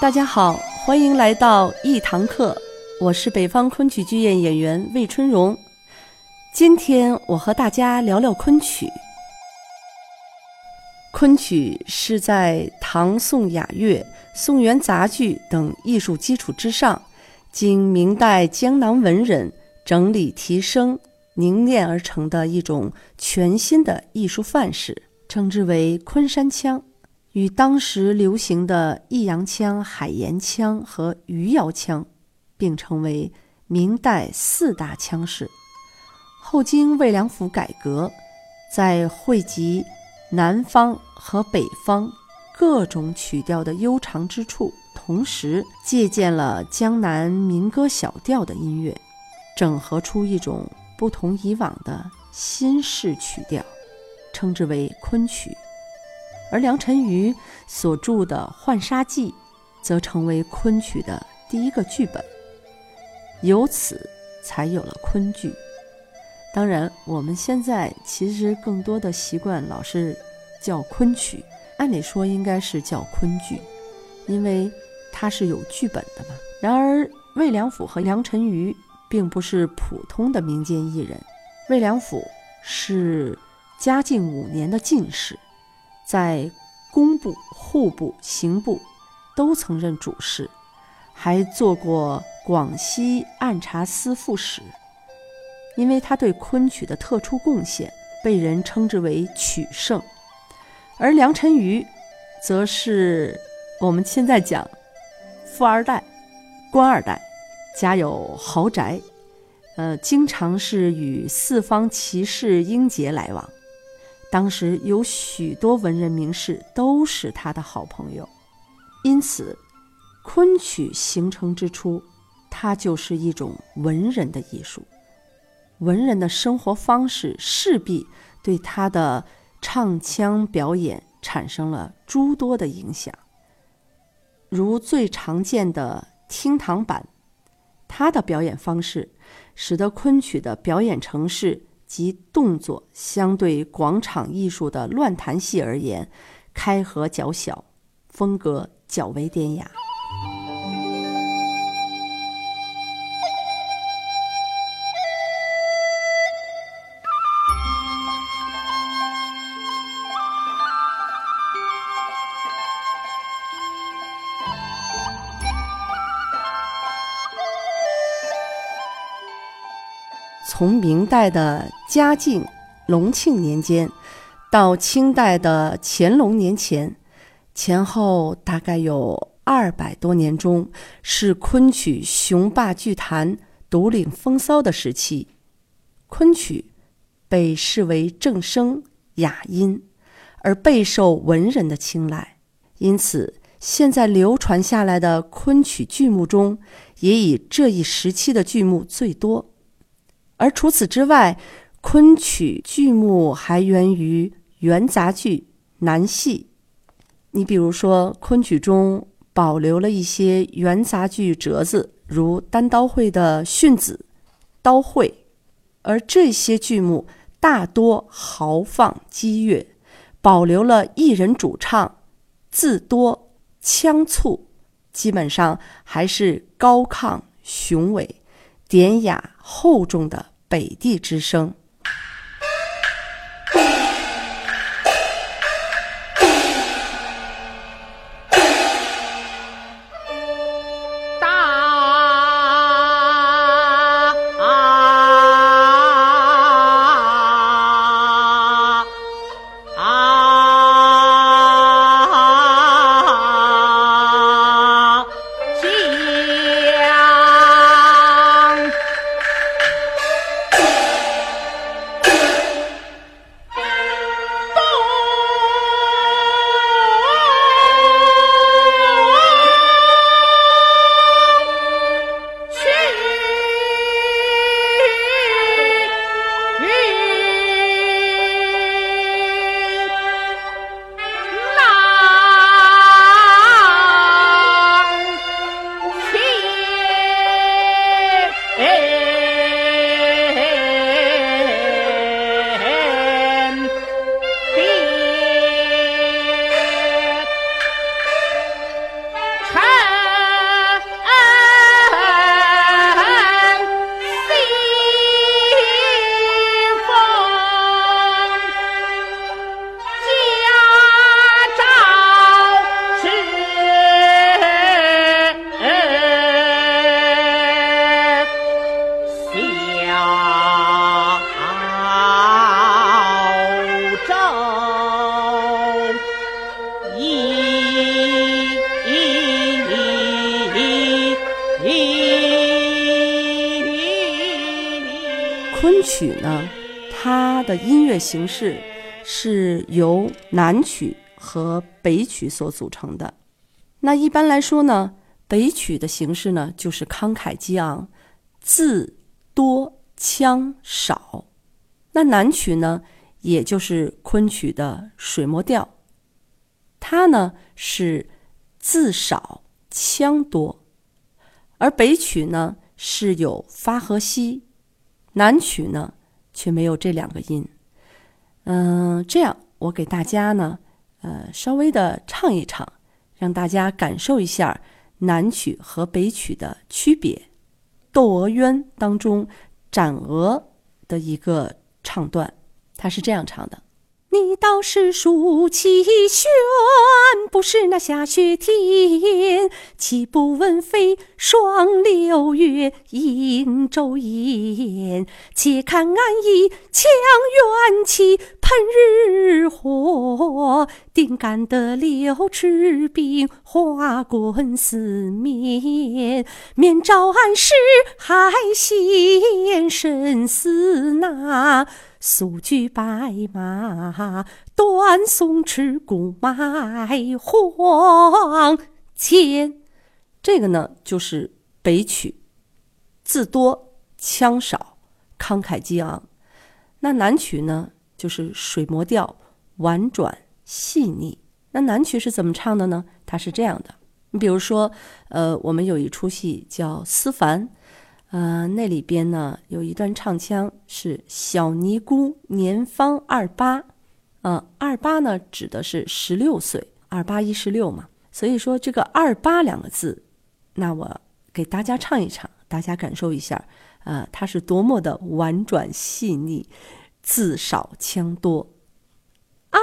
大家好，欢迎来到一堂课，我是北方昆曲剧院演员魏春荣。今天我和大家聊聊昆曲。昆曲是在唐宋雅乐、宋元杂剧等艺术基础之上，经明代江南文人整理提升、凝练而成的一种全新的艺术范式，称之为昆山腔。与当时流行的弋阳腔、海盐腔和余姚腔并成为明代四大腔式。后经魏良辅改革，在汇集南方和北方各种曲调的悠长之处，同时借鉴了江南民歌小调的音乐，整合出一种不同以往的新式曲调，称之为昆曲。而梁辰瑜所著的《浣纱记》，则成为昆曲的第一个剧本，由此才有了昆剧。当然，我们现在其实更多的习惯老是叫昆曲，按理说应该是叫昆剧，因为它是有剧本的嘛。然而，魏良辅和梁辰瑜并不是普通的民间艺人，魏良辅是嘉靖五年的进士。在工部、户部、刑部都曾任主事，还做过广西按察司副使。因为他对昆曲的特殊贡献，被人称之为曲圣。而梁辰瑜，则是我们现在讲富二代、官二代，家有豪宅，呃，经常是与四方骑士英杰来往。当时有许多文人名士都是他的好朋友，因此，昆曲形成之初，它就是一种文人的艺术。文人的生活方式势必对他的唱腔表演产生了诸多的影响。如最常见的厅堂版，他的表演方式使得昆曲的表演程式。及动作相对广场艺术的乱弹戏而言，开合较小，风格较为典雅。从明代的嘉靖、隆庆年间，到清代的乾隆年前，前后大概有二百多年中，是昆曲雄霸剧坛、独领风骚的时期。昆曲被视为正声雅音，而备受文人的青睐，因此现在流传下来的昆曲剧目中，也以这一时期的剧目最多。而除此之外，昆曲剧目还源于元杂剧、南戏。你比如说，昆曲中保留了一些元杂剧折子，如单刀会的训子、刀会，而这些剧目大多豪放激越，保留了艺人主唱，字多腔促，基本上还是高亢雄伟、典雅厚重的。北地之声。形式是由南曲和北曲所组成的。那一般来说呢，北曲的形式呢就是慷慨激昂，字多腔少；那南曲呢，也就是昆曲的水磨调，它呢是字少腔多，而北曲呢是有发和西，南曲呢却没有这两个音。嗯，这样我给大家呢，呃，稍微的唱一唱。让大家感受一下南曲和北曲的区别，《窦娥冤》当中斩娥的一个唱段，它是这样唱的。你倒是数奇轩，不是那下雪天。岂不闻飞霜六月映昼烟？且看俺一腔怨气喷日火，定干得六尺冰花滚四面。免招俺是海仙身死那。素举白马，断送赤骨埋黄泉。这个呢，就是北曲，字多腔少，慷慨激昂。那南曲呢，就是水磨调，婉转细腻。那南曲是怎么唱的呢？它是这样的。你比如说，呃，我们有一出戏叫《思凡》。呃，那里边呢有一段唱腔是“小尼姑年方二八”，呃，二八呢指的是十六岁，二八一十六嘛。所以说这个“二八”两个字，那我给大家唱一唱，大家感受一下，呃，它是多么的婉转细腻，字少腔多啊。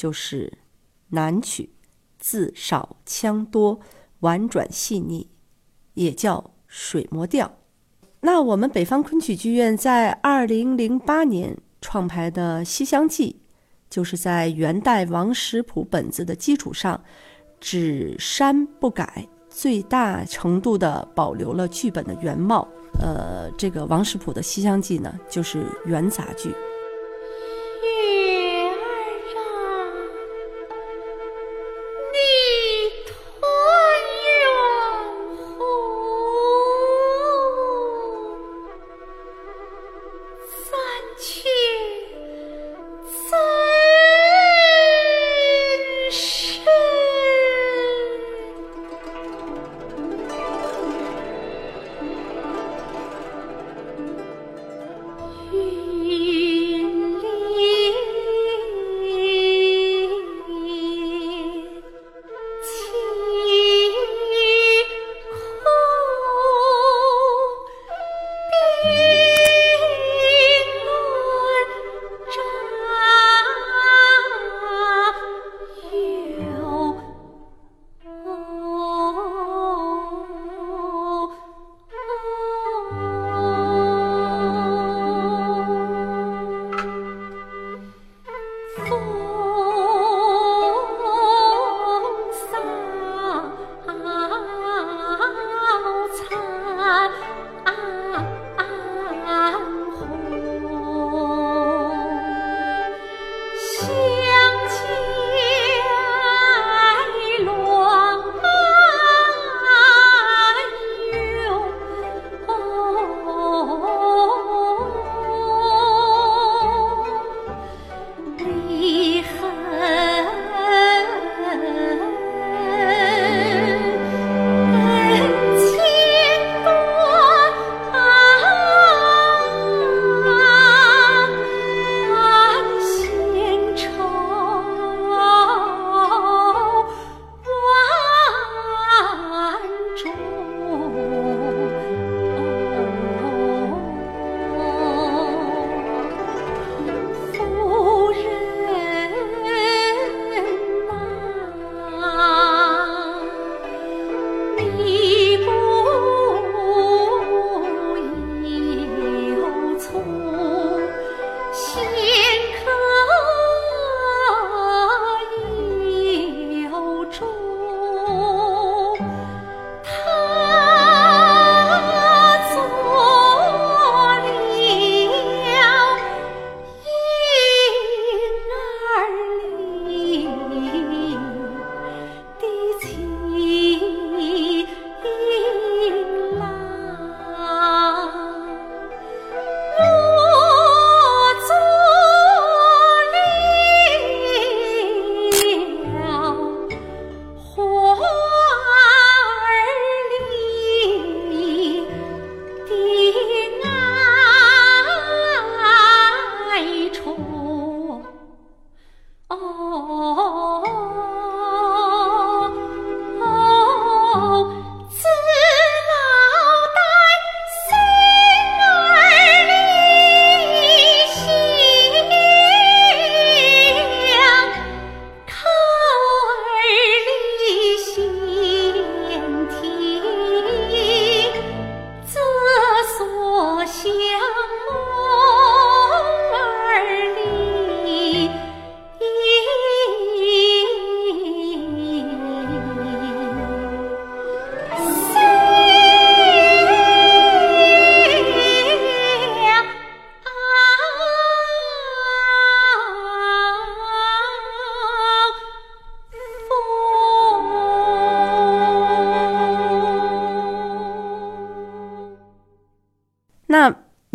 就是南曲，字少腔多，婉转细腻，也叫水磨调。那我们北方昆曲剧院在二零零八年创排的《西厢记》，就是在元代王实甫本子的基础上，只删不改，最大程度的保留了剧本的原貌。呃，这个王实甫的《西厢记》呢，就是元杂剧。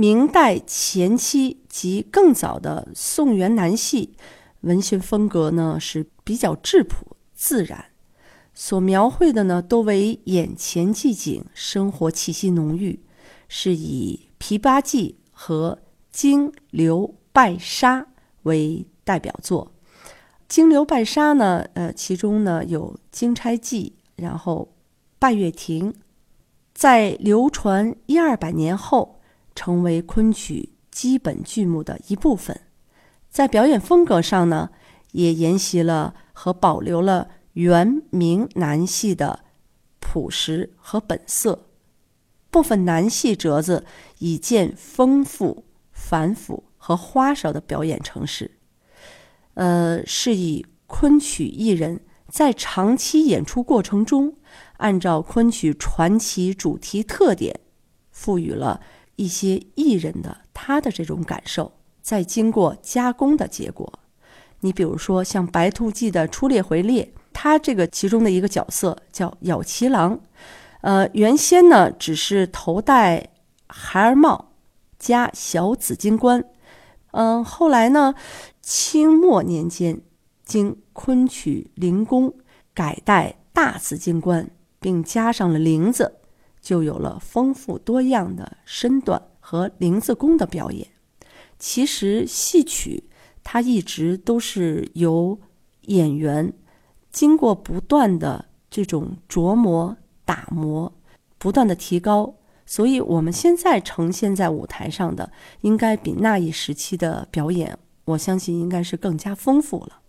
明代前期及更早的宋元南戏文学风格呢是比较质朴自然，所描绘的呢多为眼前寂景，生活气息浓郁，是以《琵琶记》和《金流拜沙》为代表作。《金流拜沙》呢，呃，其中呢有《金钗记》，然后《拜月亭》，在流传一二百年后，成为昆曲基本剧目的一部分。在表演风格上呢，也沿袭了和保留了元明南戏的朴实和本色。部分南戏折子已见丰富、繁复和花哨的表演程式，呃，是以昆曲艺人，在长期演出过程中，按照昆曲传奇主题特点，赋予了一些艺人的他的这种感受，再经过加工的结果。你比如说像《白兔记》的出猎回猎，他这个其中的一个角色叫咬旗郎。呃，原先呢只是头戴孩儿帽，加小紫金冠，嗯，后来呢，清末年间经昆曲灵工改戴大紫金冠，并加上了翎子，就有了丰富多样的身段和翎子功的表演。其实戏曲它一直都是由演员经过不断的这种琢磨。打磨，不断的提高，所以我们现在呈现在舞台上的，应该比那一时期的表演，我相信应该是更加丰富了。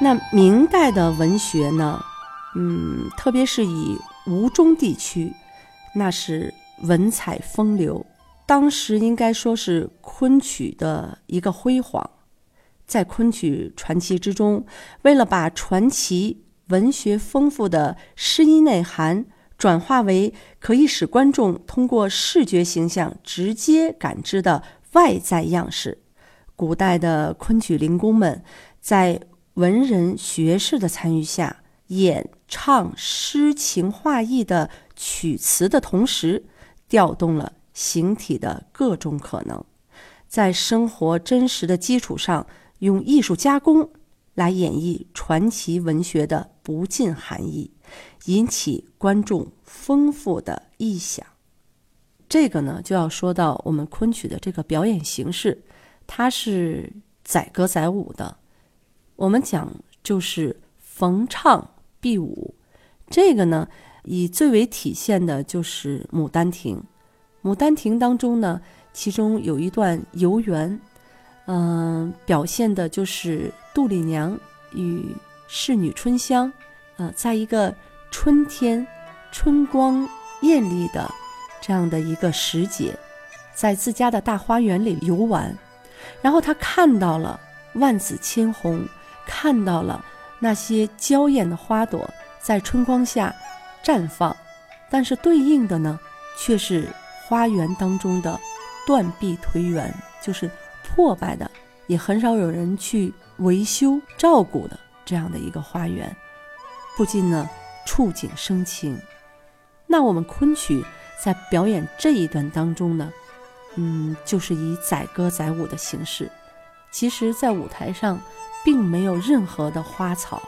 那明代的文学呢，嗯，特别是以吴中地区，那是文采风流，当时应该说是昆曲的一个辉煌。在昆曲传奇之中，为了把传奇文学丰富的诗意内涵转化为可以使观众通过视觉形象直接感知的外在样式，古代的昆曲灵工们在文人学士的参与下，演唱诗情画意的曲词的同时，调动了形体的各种可能，在生活真实的基础上，用艺术加工来演绎传奇文学的不尽含义，引起观众丰富的意想。这个呢，就要说到我们昆曲的这个表演形式，它是载歌载舞的。我们讲就是逢唱必舞，这个呢，以最为体现的就是《牡丹亭》。《牡丹亭》当中呢，其中有一段游园，嗯，表现的就是杜丽娘与侍女春香，呃，在一个春天春光艳丽的这样的一个时节，在自家的大花园里游玩，然后她看到了万紫千红。看到了那些娇艳的花朵在春光下绽放，但是对应的呢，却是花园当中的断壁颓垣，就是破败的，也很少有人去维修照顾的这样的一个花园，不禁呢触景生情。那我们昆曲在表演这一段当中呢，嗯，就是以载歌载舞的形式，其实，在舞台上。并没有任何的花草，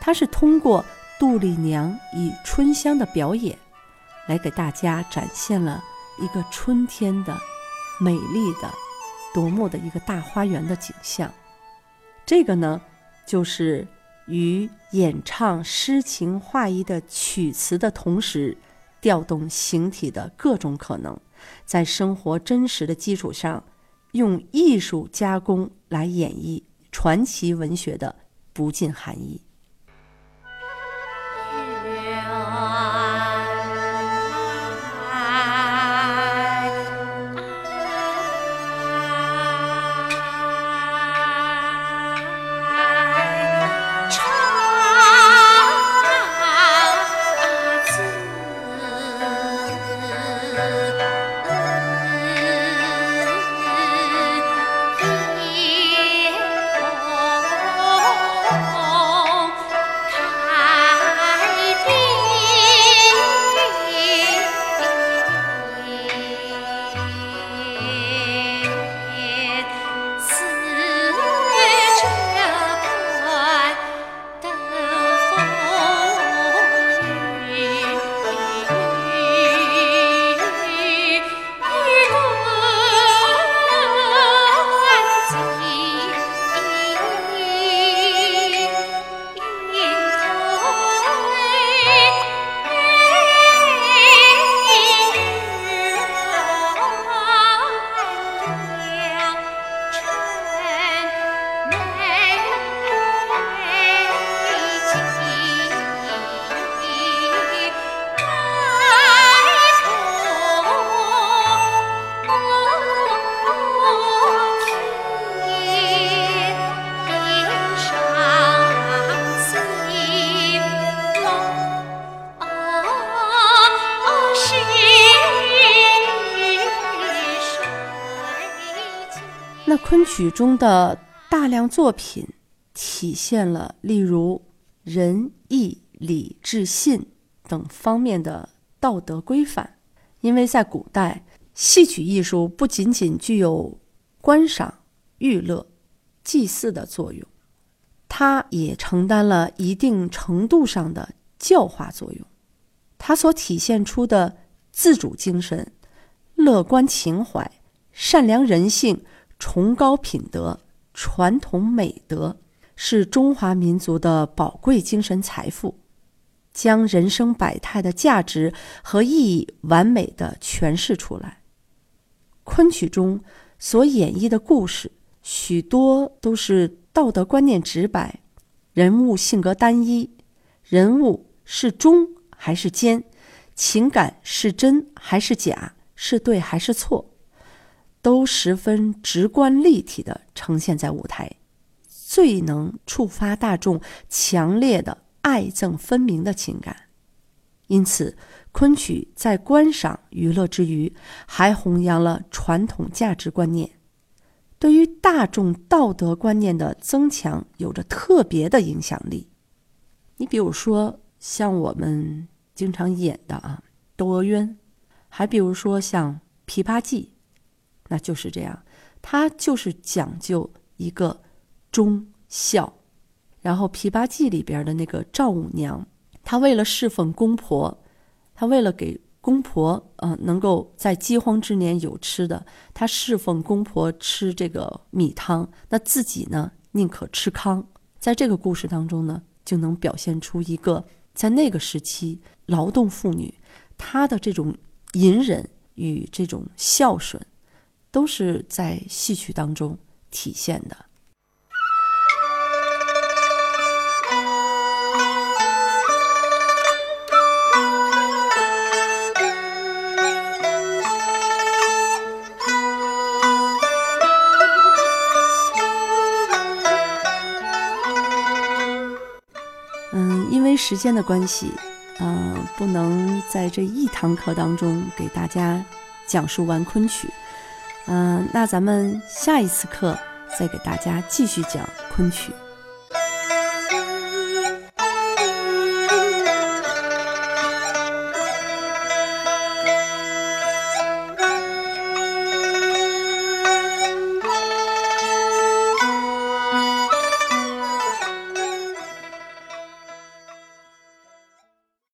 它是通过杜丽娘以春香的表演，来给大家展现了一个春天的美丽的、夺目的一个大花园的景象。这个呢，就是与演唱诗情画意的曲词的同时，调动形体的各种可能，在生活真实的基础上，用艺术加工来演绎。传奇文学的不尽含义。中的大量作品体现了例如仁义礼智信等方面的道德规范。因为在古代，戏曲艺术不仅仅具有观赏、娱乐、祭祀的作用，它也承担了一定程度上的教化作用。它所体现出的自主精神、乐观情怀、善良人性。崇高品德、传统美德是中华民族的宝贵精神财富，将人生百态的价值和意义完美的诠释出来。昆曲中所演绎的故事，许多都是道德观念直白，人物性格单一，人物是忠还是奸，情感是真还是假，是对还是错。都十分直观立体的呈现在舞台，最能触发大众强烈的爱憎分明的情感。因此，昆曲在观赏娱乐之余，还弘扬了传统价值观念，对于大众道德观念的增强有着特别的影响力。你比如说，像我们经常演的啊《窦娥冤》，还比如说像《琵琶记》。那就是这样，他就是讲究一个忠孝。然后《琵琶记》里边的那个赵五娘，她为了侍奉公婆，她为了给公婆呃能够在饥荒之年有吃的，她侍奉公婆吃这个米汤，那自己呢宁可吃糠。在这个故事当中呢，就能表现出一个在那个时期劳动妇女她的这种隐忍与这种孝顺。都是在戏曲当中体现的。嗯，因为时间的关系，嗯，不能在这一堂课当中给大家讲述完昆曲。嗯，那咱们下一次课再给大家继续讲昆曲。